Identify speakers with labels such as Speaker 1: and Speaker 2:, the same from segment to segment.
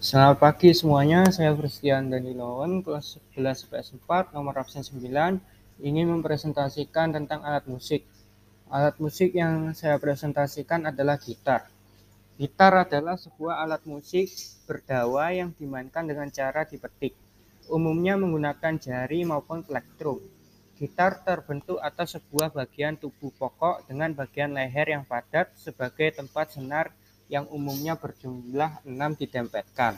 Speaker 1: Selamat pagi semuanya, saya Christian Danilawan, kelas 11 PS4, nomor absen 9, ingin mempresentasikan tentang alat musik. Alat musik yang saya presentasikan adalah gitar. Gitar adalah sebuah alat musik berdawa yang dimainkan dengan cara dipetik, umumnya menggunakan jari maupun plektrum. Gitar terbentuk atas sebuah bagian tubuh pokok dengan bagian leher yang padat sebagai tempat senar yang umumnya berjumlah enam ditempelkan.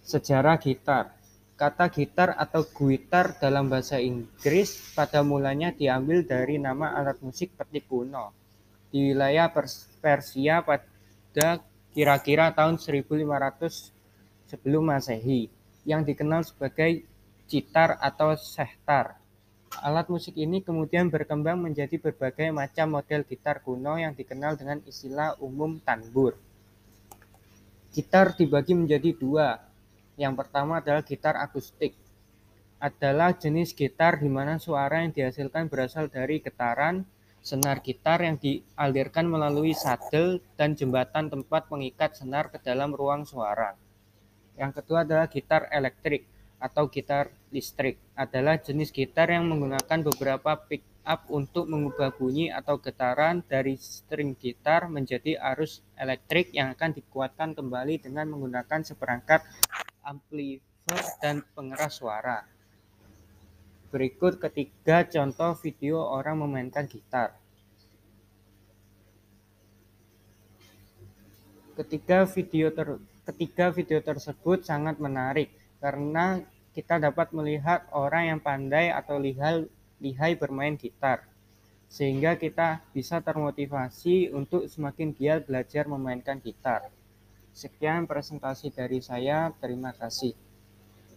Speaker 1: Sejarah gitar Kata gitar atau guitar dalam bahasa Inggris pada mulanya diambil dari nama alat musik petik kuno di wilayah Persia pada kira-kira tahun 1500 sebelum Masehi yang dikenal sebagai citar atau sehtar. Alat musik ini kemudian berkembang menjadi berbagai macam model gitar kuno yang dikenal dengan istilah umum tanbur. Gitar dibagi menjadi dua. Yang pertama adalah gitar akustik. Adalah jenis gitar di mana suara yang dihasilkan berasal dari getaran senar gitar yang dialirkan melalui sadel dan jembatan tempat pengikat senar ke dalam ruang suara. Yang kedua adalah gitar elektrik atau gitar listrik adalah jenis gitar yang menggunakan beberapa pick up untuk mengubah bunyi atau getaran dari string gitar menjadi arus elektrik yang akan dikuatkan kembali dengan menggunakan seperangkat amplifier dan pengeras suara. Berikut ketiga contoh video orang memainkan gitar. Ketiga video ter, ketiga video tersebut sangat menarik karena kita dapat melihat orang yang pandai atau lihai, lihai bermain gitar, sehingga kita bisa termotivasi untuk semakin giat belajar memainkan gitar. Sekian presentasi dari saya, terima kasih.